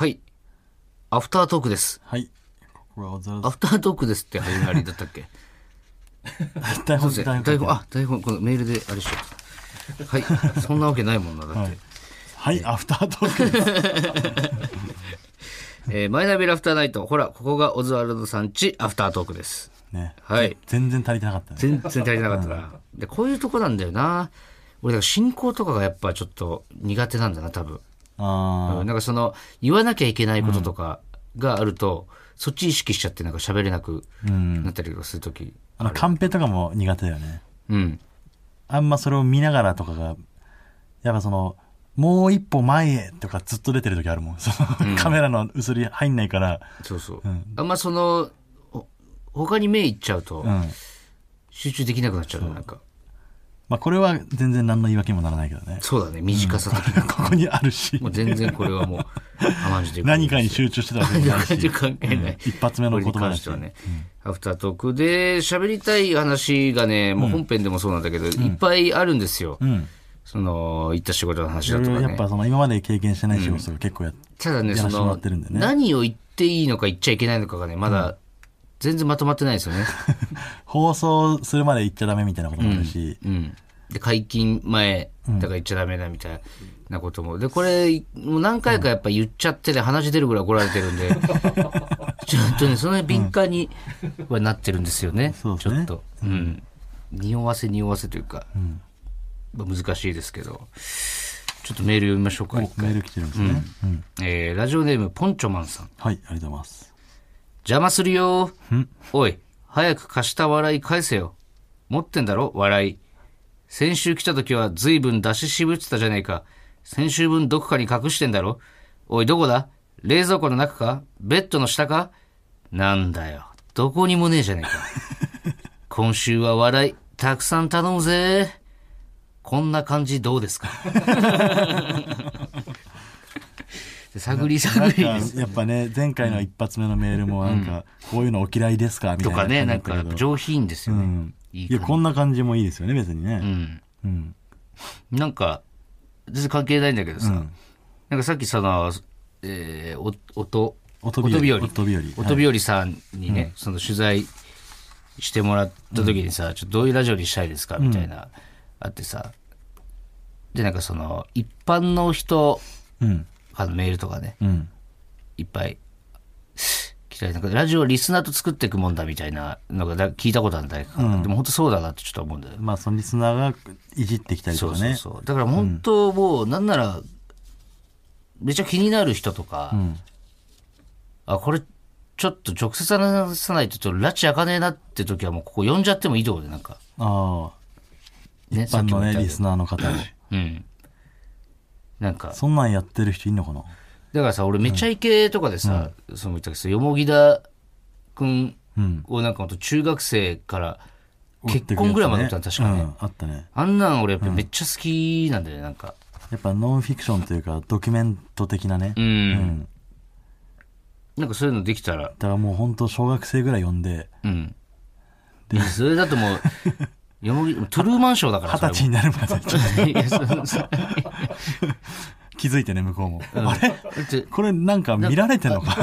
はい。アフタートークです。はい。ここは小沢アフタートークですって始まりだったっけ？台本台本あ、台本、このメールであれしよう。はい。そんなわけないもんな、だって。はい、アフタートークです。えーマイナビラフターナイト。ほら、ここがオズワルドさんち、アフタートークです。ね。はい。全然足りてなかったね。全然足りなかったな。で、こういうとこなんだよな。俺、進行とかがやっぱちょっと苦手なんだな、多分。あうんなんかその、言わなきゃいけないこととかがあると、そっち意識しちゃってなんか喋れなく。なったりとかするとき。あの、カンペとかも苦手だよね。うん。あんまそれを見ながらとかが、やっぱその、もう一歩前へとかずっと出てる時あるもん。その、カメラの映り入んないから、そうそう。んあんまその、ほ他に目いっちゃうとう、ん。集中できなくなっちゃうのなんか。まあこれは全然何の言い訳にもならないけどね。そうだね、短さ的に。ここにあるしも、う全然これはもう、甘んじて何かに集中してたわけじゃないし、関係ない。一発目の言葉だし。はね、アフタートークで喋りたい話がね、もう本編でもそうなんだけど、いっぱいあるんですよ。うん。その、行った仕事の話だとかね。やっぱその今まで経験してない仕事が結構やって、ただね、その何を言っていいのか言っちゃいけないのかがね、まだ全然まとまってないですよね。放送するまで言っちゃダメみたいなこともあるし、うん。で、解禁前、だから言っちゃダメだみたいなことも。で、これ、もう何回かやっぱ言っちゃってね、話出るぐらい怒られてるんで、ちょっとね、その辺敏感にはなってるんですよね。そうですねちょっと。うん。匂わせ匂わせというか、まあ難しいですけど、ちょっとメール読みましょうか。メール来てるんですね。うん。えー、ラジオネーム、ポンチョマンさん。はい、ありがとうございます。邪魔するよ。おい、早く貸した笑い返せよ。持ってんだろ笑い。先週来た時は随分出し渋ってたじゃねえか。先週分どこかに隠してんだろおい、どこだ？冷蔵庫の中か？ベッドの下か？なんだよ。どこにもねえじゃねえか。今週は笑い、たくさん頼むぜ。こんな感じどうですか？探り探りやっぱね、前回の一発目のメールもなんか、こういうのお嫌いですか？みたいな。とかね、なんか上品ですよね。うん。いや、こんな感じもいいですよね、別にね。うん。うん。なんか、全然関係ないんだけどさ、うんなんかさっきその、えー、お音、音日和。音日和さんにね、その取材してもらった時にさ、ちょっとどういうラジオにしたいですかみたいな、あってさ、で、なんかその、一般の人うん。からのメールとかね、うん。いっぱい来たり、なんかラジオをリスナーと作っていくもんだみたいなのがだ聞いたことあるんだけど、でも本当そうだなってちょっと思うんだよ。まあ、そのリスナーがいじってきたりとかね。そうそう。だから本当もう、なんなら、めっちゃ気になる人とか、んあ、これ、ちょっと直接話さないと、ちょっと拉致開かねえなって時はもうここ呼んじゃってもいいとこで、なんか。ああ。ね、一般のね、リスナー。の方を。うん。なんか、そんなんやってる人いんのかな？だからさ、俺めちゃイケとかでさ、その言ったけど、よもぎだくんうん。をなんか中学生から結婚ぐらいまでおったの、確かね。うん、あったね。あんなん俺やっぱめっちゃ好きなんだよね、なんか。やっぱノンフィクションというか、ドキュメント的なね。うん。うん。なんかそういうのできたら、だからもう本当小学生ぐらい呼んで、うん。で、それだともう、よもぎ、トゥルーマンショーだから、二十歳になるまで気づいてね、向こうも。あれ？だって、これなんか見られてんのか？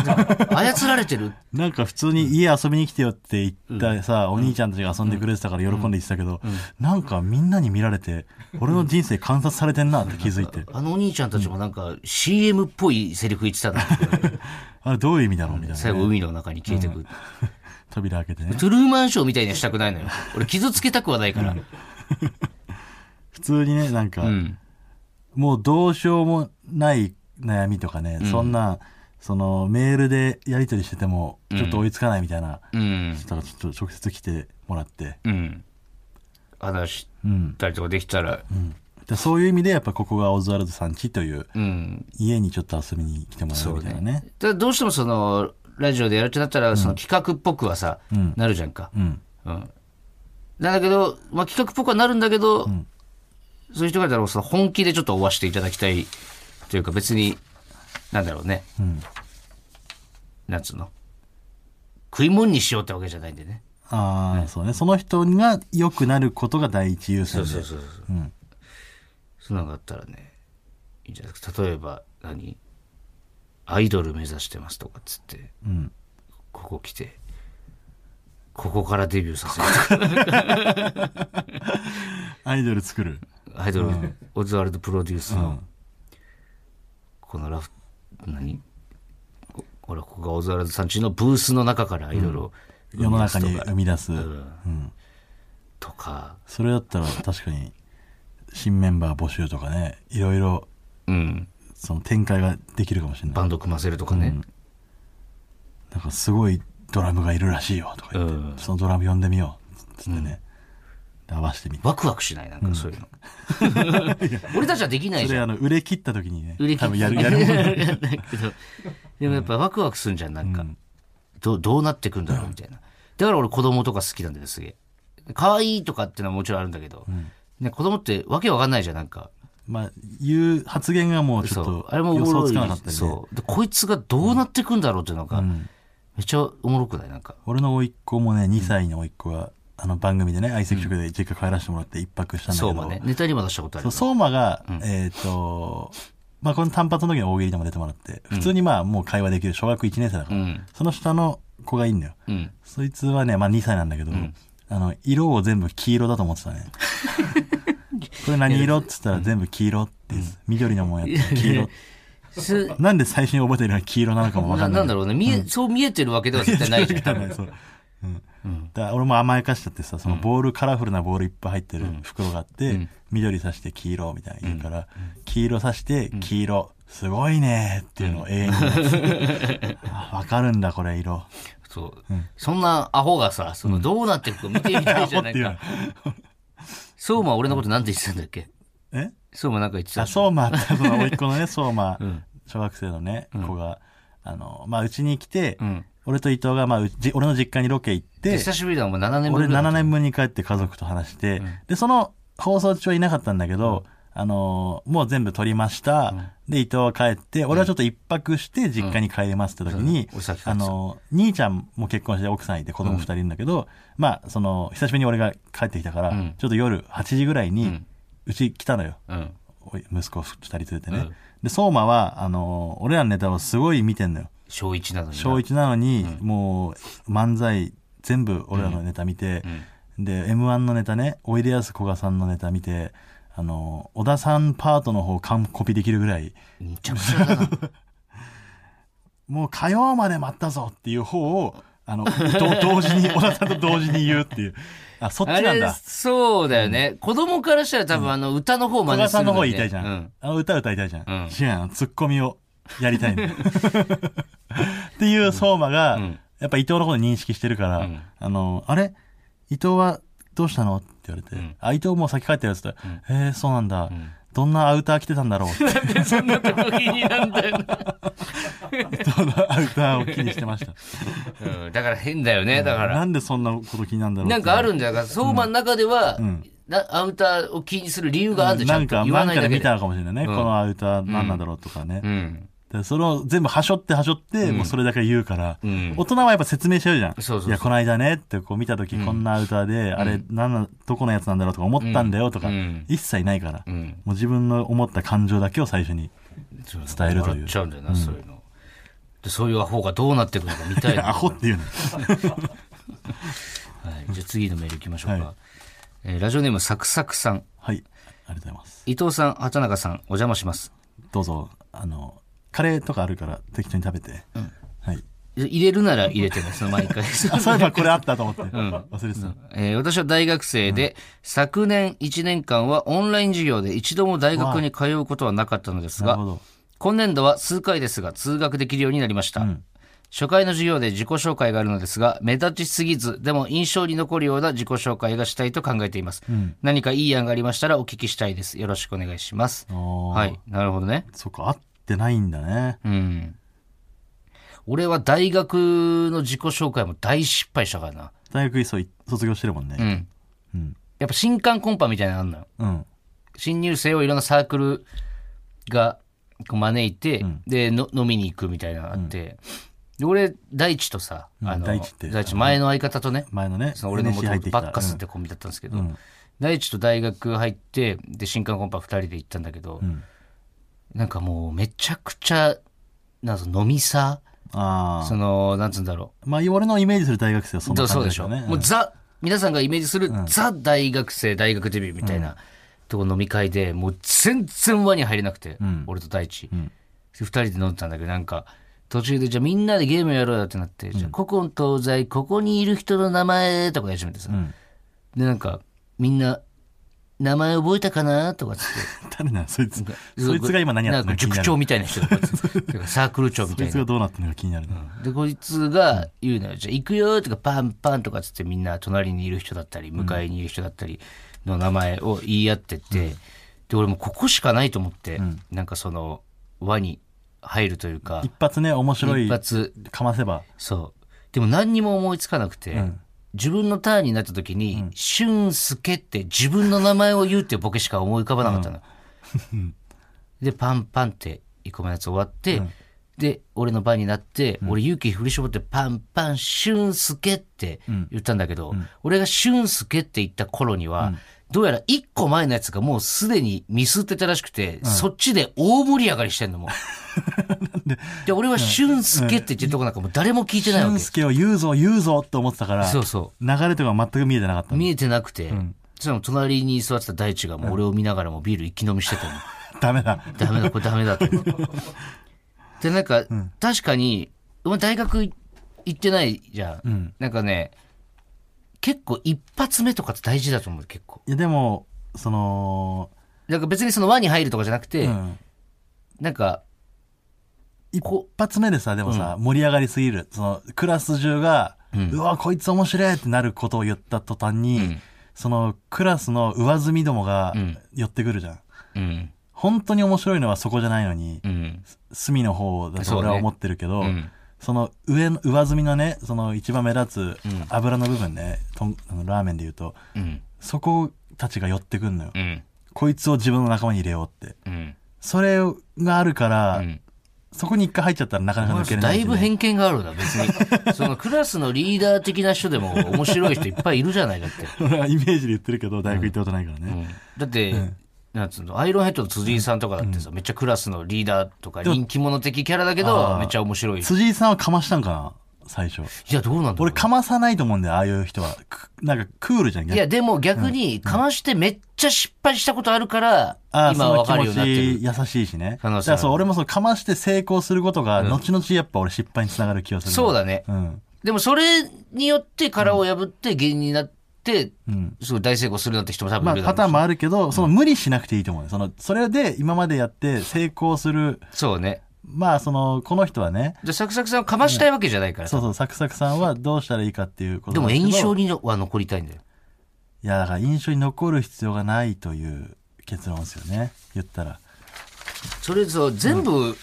操られてる？なんか普通に家遊びに来てよって言ったさ、お兄ちゃんたちが遊んでくれてたから喜んで言ってたけど、なんかみんなに見られて、俺の人生観察されてんなって気づいて、あのお兄ちゃんたちもなんか CM っぽいセリフ言ってたな。あれどういう意味だろうみたいな最後ね、海の中に消えてく。扉開けてね。トゥルーマンショーみたいにはしたくないのよ。俺傷つけたくはないから。普通にね、なんか、うん。もうどうしようもない悩みとかね、そんな、そのメールでやり取りしてても、ちょっと追いつかないみたいな、うん。したらちょっと直接来てもらって、うん。話しうん。たりとかできたら、でそういう意味でやっぱここがオズワルドさんちといううん。家にちょっと遊びに来てもらうみたいなね。だからどうしてもその、ラジオでやるってなったら、その企画っぽくはさ、うんなるじゃんか。うん。うん。なんだけど、まあ、企画っぽくはなるんだけど、そういう人がいたらその本気でちょっと追わしていただきたいというか別に、なんだろうね。うん。なんつうの？食い物にしようってわけじゃないんでね。ああ、そうね。その人が良くなることが第一優先で。そうそうそうそう。うん。そんなのがあったらね、いいんじゃないですか。例えば何、アイドル目指してますとかっつって、うん。ここ来て、ここからデビューさせる アイドル作る。アイドル、オズワルドプロデュースの、このラフ、何？こほら、ここがオズワルドさんちのブースの中からアイドルを生世の中に生み出す。うんとか、それだったら確かに、新メンバー募集とかね、いろいろ、うん、その展開ができるかもしれない。バンド組ませるとかね。なんかすごいドラムがいるらしいよとか言って、うんそのドラム呼んでみよう。つってね。で合わせてみて。ワクワクしないなんかそういうの。俺たちはできないじゃん。それあの、売れ切った時にね、売れ切多分やる、やるもん。けど、でもやっぱワクワクするんじゃん、なんか。どうどうなってくんだろうみたいな。だから俺子供とか好きなんだよ、すげえ。可愛いとかってのはもちろんあるんだけど、ね、子供ってわけわかんないじゃん、なんか。まあ、言う発言がもうちょっそうと。あれもおもろい予想つかなかったりね。そう。で、こいつがどうなってくんだろうっていうのが、めっちゃおもろくないなんか。俺の甥っ子もね、2歳の甥っ子が、あの番組でね、相席食で実家帰らせてもらって一泊したんだけど。相馬ね。ネタにも出したことあるそう、よ。相馬が、えっ、と、まあ、この単発の時に大喜利でも出てもらって、普通にまあ、もう会話できる小学1年生だから、うん。その下の子がいいんだよ。うん。そいつはね、まあ2歳なんだけど、あの、色を全部黄色だと思ってたね。これ何色って言ったら全部黄色って緑のもんやって黄色。すなんで最初に覚えてるのが黄色なのかもわかない。なんなんだろうね。見え、そう見えてるわけでは絶対ないじゃん。う。うん。だ俺も甘やかしちゃってさ、そのボール、カラフルなボールいっぱい入ってる袋があって、緑さして黄色みたいな言うから、黄色さして黄色、すごいねっていうのを永遠にわかるんだ、これ色。そう。そんなアホがさ、そのどうなっていくか見てみたいじゃないか。相馬は俺のことなんて言ってたんだっけ？え？相馬なんか言ってたあ、でしょ相馬。って、その、甥っ子のね、相馬、小学生のね、子が、あの、まあ、うちに来て、ん俺と伊藤が、まあ、うち、俺の実家にロケ行って、久しぶりだ、お前7年ぶ俺りだ。7年分に帰って家族と話して、で、その放送中はいなかったんだけど、あのーもう全部撮りました。で、伊藤は帰って、俺はちょっと一泊して実家に帰りますって時に、あのー兄ちゃんも結婚して奥さんいて子供二人いるんだけど、まあ、その、久しぶりに俺が帰ってきたから、ん。ちょっと夜8時ぐらいに、うち来たのよ。息子二人連れてね。うん。で、相馬は、あのー俺らのネタをすごい見てんのよ。小1なのにな。小一なのに、もう、漫才、全部俺らのネタ見て、で、M1 のネタね、おいでやすこがさんのネタ見て、あの、小田さんパートの方完コピできるぐらい、めちゃくちゃ。もう火曜まで待ったぞっていう方を、あの、同同時に、小田さんと同時に言うっていう。あ、そっちなんだ。、そうだよね。子供からしたら多分あの歌の方真似する小田さんの方ね言いたいじゃん。うん。あの歌歌いたいじゃん。うん違うツッコミをやりたいの。っていう相馬が、んやっぱ伊藤のこと認識してるから、んあの、あれ？伊藤はどうしたの？って言われて、んあ、伊藤もう先帰って言ったら、へえ、そうなんだ、どんなアウター着てたんだろうって。そんなとこ気になんだよな。伊藤のアウターを気にしてました。うんだから変だよね。だから。なんでそんなこと気になるんだろうってなんかあるんだよ。相馬の中では、んなアウターを気にする理由があるんでちゃなんんか、と言わなかでなんいだけで。見たのかもしれないね。うんこのアウター何なんだろうとかね。うん。でそれを全部はしょってはしょって、もうそれだけ言うから、うん大人はやっぱ説明しちゃうじゃん。そうそうそういや、この間ねってこう見たとき、こんなアウターで、あれ、なんな、どこのやつなんだろうとか思ったんだよとか、うん一切ないから、うん。もう自分の思った感情だけを最初に。伝えるという笑っちゃうんだよな、そういうの。で、そういうアホがどうなっていくのか見たいな。アホっていうの。はい。じゃあ次のメール行きましょうか。はいえーラジオネームサクサクさん。はい。ありがとうございます。伊藤さん、畑中さん、お邪魔します。どうぞ、あの、カレーとかあるから適当に食べて。はい。入れるなら入れてね、その毎回。あ、そういえばこれあったと思って。忘れてた。えー私は大学生で、昨年1年間はオンライン授業で一度も大学に通うことはなかったのですが。今年度は数回ですが通学できるようになりました。初回の授業で自己紹介があるのですが、目立ちすぎず、でも印象に残るような自己紹介がしたいと考えています。何かいい案がありましたらお聞きしたいです。よろしくお願いします。はい、なるほどね。そっか、合ってないんだね。うん。俺は大学の自己紹介も大失敗したからな。大学そう卒業してるもんね。うん。うん。やっぱ新刊コンパみたいなのあんのよ。うん。新入生をいろんなサークルが招いて、での飲みに行くみたいなのがあって、で俺大地とさ、うんあの大地って前の相方とね、前のね、その俺の元々バッカスってコンビだったんですけど、うん大地と大学入ってで新刊コンパ2人で行ったんだけど、んなんかもうめちゃくちゃなんぞ飲みさ、あその、なんつうんだろあ。まあ、俺のイメージする大学生はそんう。なそうでしょ。もうザ、皆さんがイメージするザ大学生、大学デビューみたいなとこ飲み会で、もう全然輪に入れなくて、俺と大地。二人で飲んでたんだけど、なんか、途中でじゃあみんなでゲームやろうよってなって、じゃあ古今東西、ここにいる人の名前とかやり始めてさ。で、なんか、みんな、名前覚えたかなとかつって。誰なのそいつ。そいつが今何やってるなんかのか。塾長みたいな人と かサークル長みたいなそいつ。がどうなってるのか気になるな。で、こいつが言うのよ。じゃあ行くよとかパンパンとかつってみんな隣にいる人だったり、向かいにいる人だったりの名前を言い合ってって、で、俺もうここしかないと思って、なんかその輪に入るというか、一発ね、面白い一。発、かませば。そう。でも何にも思いつかなくて、自分のターンになった時に、俊介って自分の名前を言うっていうボケしか思い浮かばなかったの。で、パンパンって1個目のやつ終わって、で、俺の番になって、俺勇気振り絞ってパンパン俊介って言ったんだけど、俺が俊介って言った頃には、どうやら1個前のやつがもうすでにミスってたらしくて、そっちで大盛り上がりしてんのも う。で、俺は俊介って言ってるとこなんかもう誰も聞いてないわけ俊。介を言うぞ、言うぞって思ってたから、そうそ流れとか全く見えてなかったの見えてなくて、そしたら隣に座ってた大地がもう俺を見ながらもビール一気飲みしてても、ダメだ。ダメだ、これダメだと。で、なんか、確かに、お前大学行ってないじゃん。なんかね、結構一発目とかって大事だと思う、結構。いや、でも、その、なんか別にその輪に入るとかじゃなくて、うん。なんか、一発目でさ、でもさ、盛り上がりすぎる。その、クラス中が、うわ、こいつ面白いってなることを言った途端に、その、クラスの上積みどもが寄ってくるじゃん。うん、本当に面白いのはそこじゃないのに、うん、隅の方だと俺は思ってるけど、んその上の、上積みのね、その一番目立つ油の部分ね、とんあのラーメンで言うと、うん、そこたちが寄ってくんのよ。うん、こいつを自分の仲間に入れようって。うん。それがあるから、んそこに一回入っちゃったらなかなか抜けれないしね、だいぶ偏見があるな、別に。そのクラスのリーダー的な人でも面白い人いっぱいいるじゃない、だって。俺はイメージで言ってるけど、大学行ったことないからね。だって、なんつうの、アイロンヘッドの辻井さんとかだってさ、めっちゃクラスのリーダーとか人気者的キャラだけど、めっちゃ面白い。い辻井さんはかましたんかな最初。や、どうなんだろ俺う。かまさないと思うんだよ、ああいう人は。くなんかクールじゃん、いや、でも逆に、かましてめっちゃ失敗したことあるから、ああ、今その気わかるよう持になって優しいしね。だからそう、俺もそう、かまして成功することが、後々やっぱ俺失敗につながる気がする。そうだね。うん。でもそれによって殻を破って芸人になって、すごい大成功するなんて人も多分まあ、いるだろうしパターンもあるけど、その無理しなくていいと思うよ。その、それで今までやって成功する、そうね。まあ、その、この人はね、じゃあ、サクサクさんをかましたいわけじゃないからさそうそう、サクサクさんはどうしたらいいかっていうことでも印象には残りたいんだよ。いや、だから印象に残る必要がないという結論ですよね。言ったら。それぞ全部、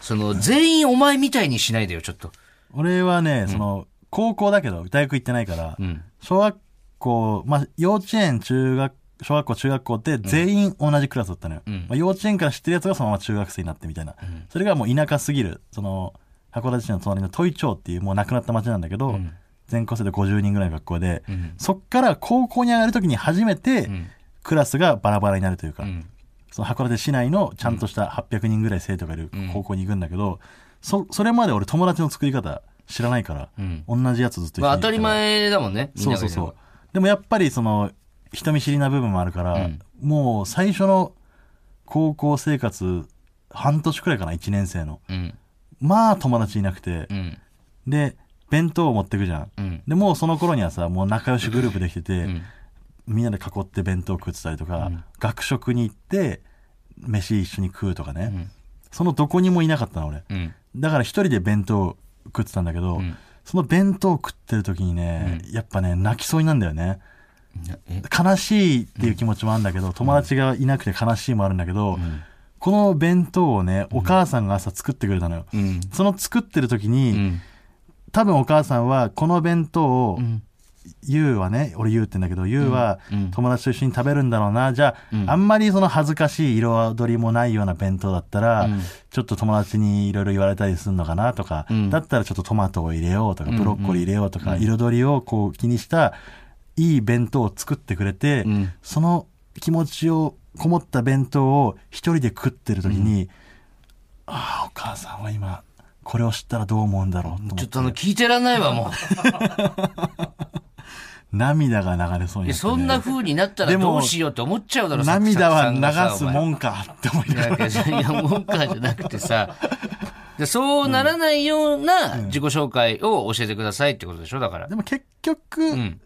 その、全員お前みたいにしないでよ、ちょっと。俺はね、その、高校だけど、大学行ってないから、ん小学校、まあ、幼稚園、中学、小学校、中学校って全員同じクラスだったのよ。まあ、幼稚園から知ってるやつがそのまま中学生になってみたいな。それがもう田舎すぎる、その、函館市の隣の戸井町っていうもう亡くなった町なんだけど、全校生で50人ぐらいの学校で、そっから高校に上がるときに初めて、クラスがバラバラになるというか、その函館市内のちゃんとした800人ぐらい生徒がいる高校に行くんだけど、そ、それまで俺友達の作り方知らないから、同じやつずっと一緒にまあ、当たり前だもんね。みんそうそうそう。でもやっぱりその、人見知りな部分もあるから、もう最初の高校生活、半年くらいかな、1年生の。うん。まあ友達いなくてう、ん。で、弁当を持ってくじゃん。うん。で、もうその頃にはさ、もう仲良しグループできてて、みんなで囲って弁当食ってたりとか、学食に行って、飯一緒に食うとかね。そのどこにもいなかったの、俺。うん。だから一人で弁当食ってたんだけど、その弁当食ってる時にね、やっぱね、泣きそうになるんだよね。え？悲しいっていう気持ちもあるんだけど、友達がいなくて悲しいもあるんだけど、この弁当をね、お母さんが朝作ってくれたのよ。うん。その作ってる時に、うん。多分お母さんはこの弁当を、ゆうはね、俺ゆうって言うんだけど、ゆうは友達と一緒に食べるんだろうな。じゃあ、あんまりその恥ずかしい彩りもないような弁当だったら、ちょっと友達にいろいろ言われたりするのかなとか、だったらちょっとトマトを入れようとか、ブロッコリー入れようとか、彩りをこう気にしたいい弁当を作ってくれて、ん。その気持ちをこもった弁当を一人で食ってる時に、ああ、お母さんは今これを知ったらどう思うんだろうとちょっとあの、聞いてらんないわ、も 涙が流れそうになって、ね。そんな風になったらどうしようって思っちゃうだろ、涙は流すん。もんかって思いながら。いや、もんかじゃなくてさ、でそうならないような自己紹介を教えてくださいってことでしょだから。でも結局、ん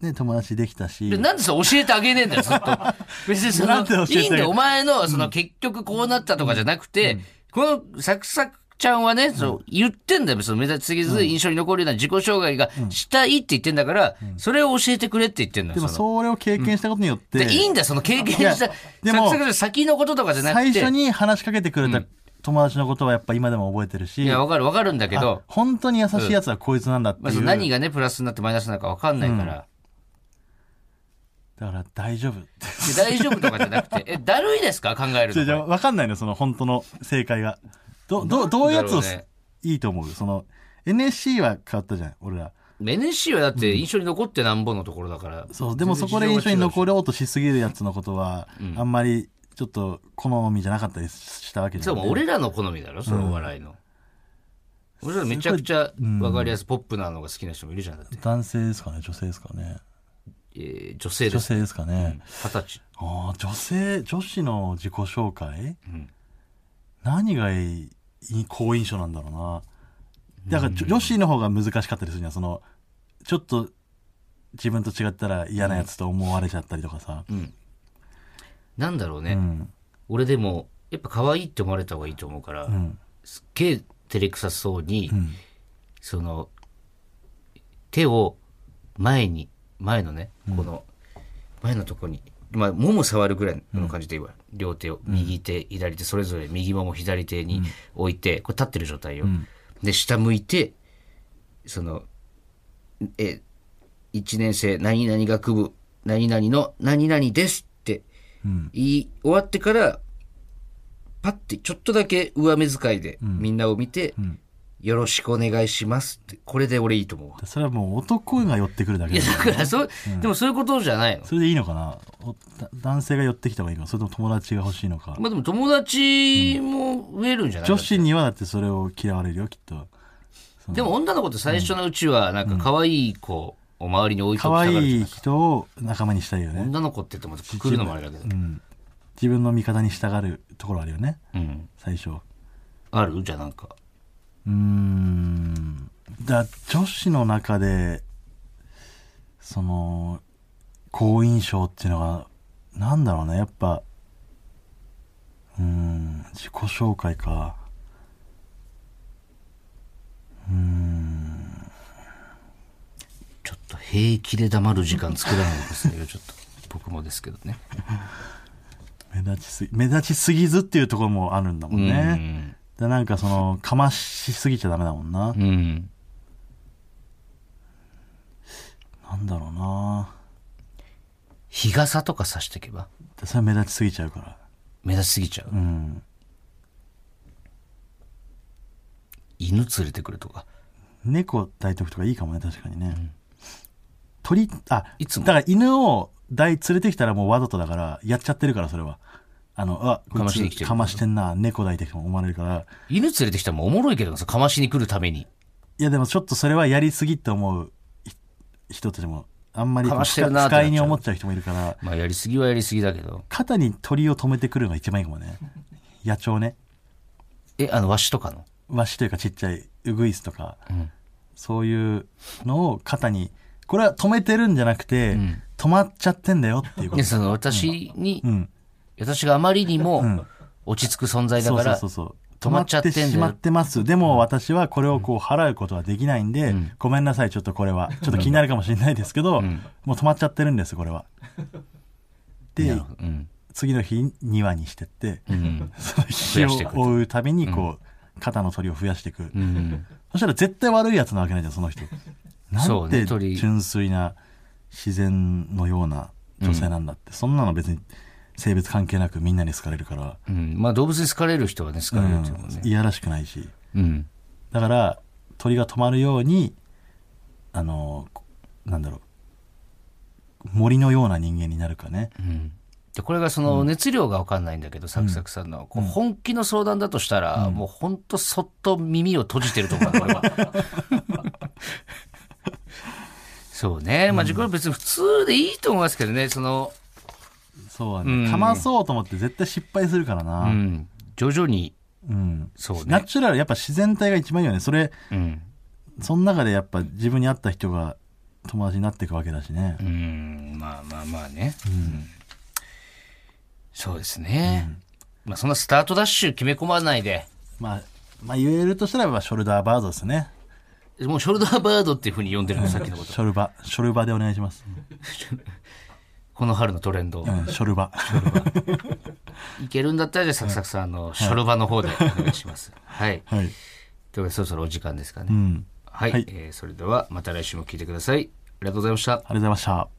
ね、友達できたしで、なんでさ、教えてあげねえんだよ、ずっと。別にその、いいんだよ、お前の、その、結局こうなったとかじゃなくて、この、サクサクちゃんはね、そう、言ってんだよ、その目立ちすぎず印象に残るような自己紹介がしたいって言ってんだから、それを教えてくれって言ってんだよ、でもそれを経験したことによって、でいいんだよ、その経験した、でも先のこととかじゃなくて。最初に話しかけてくれた友達のことはやっぱ今でも覚えてるし、いや、わかるわかるんだけあど、本当に優しい奴はこいつなんだってまあ、いう。その何がね、プラスになってマイナスなのかわかんないから。だから大丈夫。で大丈夫とかじゃなくて、え、だるいですか？考えるの。わかんないのよその本当の正解が。ど、ど、どういうやつをねいいと思う？その、NSC は変わったじゃん、俺ら。NSC はだって印象に残ってなんぼのところだから。そう、でもそこで印象に残ろうとしすぎるやつのことは、あんまりちょっと好みじゃなかったりしたわけじそう、ゃん、もう俺らの好みだろ、そのお笑いの。俺らめちゃくちゃわかりやすいポップなのが好きな人もいるじゃん。だって、男性ですかね女性ですかねえー女性です。女性ですかね、二十歳。ああ、女性、女子の自己紹介、何がいい、好印象なんだろうな。だから、女子の方が難しかったりするじゃん。その、ちょっと、自分と違ったら嫌なやつと思われちゃったりとかさ。なんだろうね。うん。俺でも、やっぱ可愛いって思われた方がいいと思うから、うん。すっげえ照れくさそうに、んその、手を前に、前のね、この、前のとこに、まあ、もも触るぐらいの感じでいいわ。両手を、右手、左手、それぞれ右もも左手に置いて、これ立ってる状態よ。で、下向いて、その、え、一年生、何々学部、何々の何々ですってうん。言い終わってから、パッてちょっとだけ上目遣いでみんなを見て、よろしくお願いしますって、これで俺いいと思うわ。それはもう男が寄ってくるだけいや、だだからそう、でもそういうことじゃないの。それでいいのかな？男性が寄ってきた方がいいのかそれとも友達が欲しいのか。まあでも友達も増えるんじゃない、女子にはだってそれを嫌われるよ、きっと。でも女の子って最初のうちは、なんか可愛い子を周りに置いときた可がるじゃない愛い人を仲間にしたいよね。女の子って言ってもくくるのもあれだけど。うん。自分の味方に従うところあるよね、うん。最初。ある？じゃあなんか。うーん。だ女子の中で、その、好印象っていうのが、なんだろうね、やっぱ、うーん、自己紹介か。うーん。ちょっと平気で黙る時間作らないでくださいよ、ちょっと。僕もですけどね。目立ちすぎ、目立ちすぎずっていうところもあるんだもんね。ね。でなんかその、かましすぎちゃダメだもんな。うん。なんだろうな日傘とかさしていけば？でそれは目立ちすぎちゃうから。目立ちすぎちゃう？うん。犬連れてくるとか？猫抱いとくとかいいかもね、確かにね。鳥、あ、いつも？だから犬を抱い連れてきたらもうわざとだから、やっちゃってるから、それは。あの、あ、かましに来てるかましてんな、猫抱いてきても思われるから。犬連れてきたらもうおもろいけどさ、かましに来るために。いや、でもちょっとそれはやりすぎって思うひ人たちも、あんまり不快に思っちゃう人もいるから、まあやりすぎはやりすぎだけど。肩に鳥を止めてくるのが一番いいかもね。野鳥ね。え、あの、ワシとかの？ワシというかちっちゃいウグイスとか、んそういうのを肩に、これは止めてるんじゃなくて、ん止まっちゃってんだよっていうこと。その、私に、うん。私があまりにもん落ち着く存在だから。止まっちゃってしまってます。でも私はこれをこう払うことはできないんで、ごめんなさい、ちょっとこれは。ちょっと気になるかもしれないですけど、もう止まっちゃってるんです、これは。で、うん。次の日2羽にしてって、うん。その日を追うたびにこう、肩の鳥を増やしていく。うん。そしたら絶対悪いやつなわけないじゃん、その人。そなんて純粋な自然のような女性なんだって。そんなの別に性別関係なくみんなに好かれるから、うん。まあ動物に好かれる人はね、好かれるっていうもんね。いやらしくないし。うん。だから、鳥が止まるように、あの、こなんだろう、森のような人間になるかね。うん。でこれがその熱量が分かんないんだけど、サクサクさんの、こう本気の相談だとしたら、もう本当そっと耳を閉じてると思う、これは。そうね。まあ、これ別に普通でいいと思いますけどね、その、そうだね。かまそうと思って絶対失敗するからな。う。ん、徐々に、うん。そうナね。チュラル、やっぱ自然体が一番いいよね。それ、うん。その中でやっぱ自分に合った人が友達になっていくわけだしねう。ん、まあまあまあね。そうですね。まあそんなスタートダッシュ決め込まないで、まあ、まあ言えるとしたらばショルダーバードですね。もうショルダーバードっていうふうに呼んでるの、さっきのこと。ショルバ、ショルバでお願いします。この春のトレンド。うん、ショルバ。いけるんだったら、じゃあサクサクさん、あの、ショルバの方でお願いします。はい。はい。というわけで、そろそろお時間ですかね。うん。はい、はいえーそれではまた来週も聞いてください。ありがとうございました。ありがとうございました。